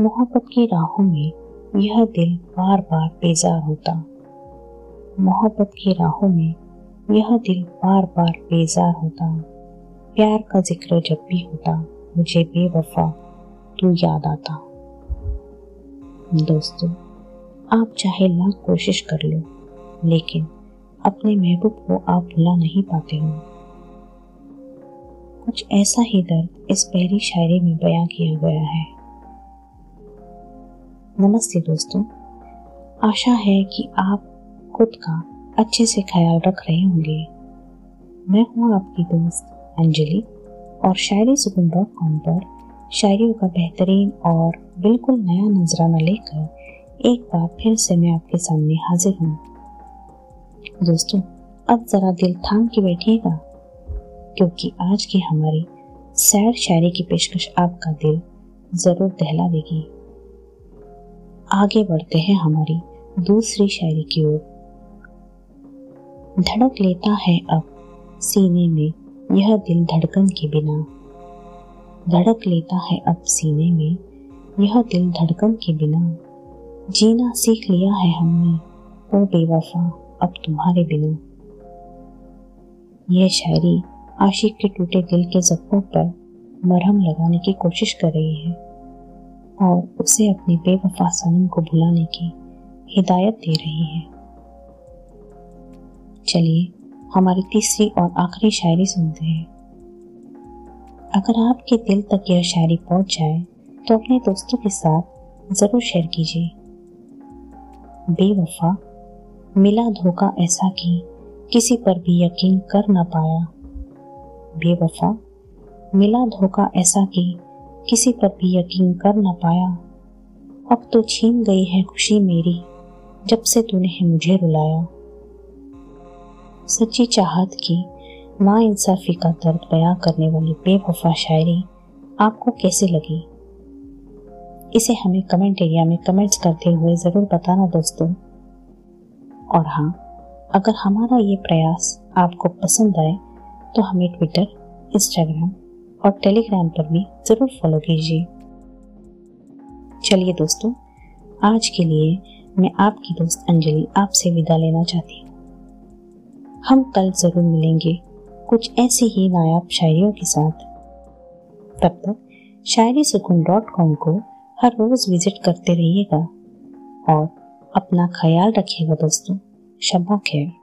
मोहब्बत की राहों में यह दिल बार बार बेजार होता। मोहब्बत की राहों में यह दिल बार बार बेजार होता। प्यार का ज़िक्र जब भी होता, मुझे बेवफा तू याद आता? दोस्तों, आप चाहे लाख कोशिश कर लो, लेकिन अपने महबूब को आप भुला नहीं पाते हो। कुछ ऐसा ही दर्द इस पहली शायरी में बयां किया गया है। नमस्ते दोस्तों। आशा है कि आप खुद का अच्छे से ख्याल रख रहे होंगे। मैं हूँ आपकी दोस्त अंजलि और शायरी सुकून डॉट कॉम पर शायरियों का बेहतरीन और बिल्कुल नया नजराना लेकर एक बार फिर से मैं आपके सामने हाजिर हूँ। दोस्तों, अब जरा दिल थाम के बैठिएगा, क्योंकि आज की हमारी सैड शायरी की पेशकश आपका दिल ज़रूर दहला देगी। आगे बढ़ते हैं हमारी दूसरी शायरी की ओर। धड़क लेता है अब सीने में यह दिल धड़कन के बिना। धड़क लेता है अब सीने में यह दिल धड़कन के बिना। जीना सीख लिया है हमने, ओ बेवफा, अब तुम्हारे बिना। यह शायरी आशिक के टूटे दिल के जख्मों पर मरहम लगाने की कोशिश कर रही है। और उसे अपनी बेवफा सनम को भुलाने की हिदायत दे रही है। चलिए, हमारी तीसरी और आखिरी शायरी सुनते हैं। अगर आपके दिल तक यह शायरी पहुँच जाए तो अपने दोस्तों के साथ ज़रूर शेयर कीजिए। बेवफा, मिला धोखा ऐसा कि किसी पर भी यकीन कर ना पाया। बेवफा, मिला धोखा ऐसा कि किसी पर भी यकीन कर ना पाया। अब तो छीन गई है खुशी मेरी, जब से तूने मुझे रुलाया सच्ची चाहत की ना इंसाफी का दर्द बयां करने वाली बेवफा शायरी आपको कैसे लगी? इसे हमें कमेंट एरिया में कमेंट्स करते हुए ज़रूर बताना दोस्तों। और हाँ अगर हमारा ये प्रयास आपको पसंद आए तो हमें ट्विटर इंस्टाग्राम और टेलीग्राम पर भी ज़रूर फॉलो कीजिए। चलिए दोस्तों, आज के लिए मैं आपकी दोस्त अंजलि आपसे विदा लेना चाहती हूँ। हम कल ज़रूर मिलेंगे कुछ ऐसी ही नायाब शायरियों के साथ। तब तक शायरी सुकून डॉट कॉम को हर रोज विज़िट करते रहिएगा और अपना ख्याल रखिएगा दोस्तों। शबा खैर।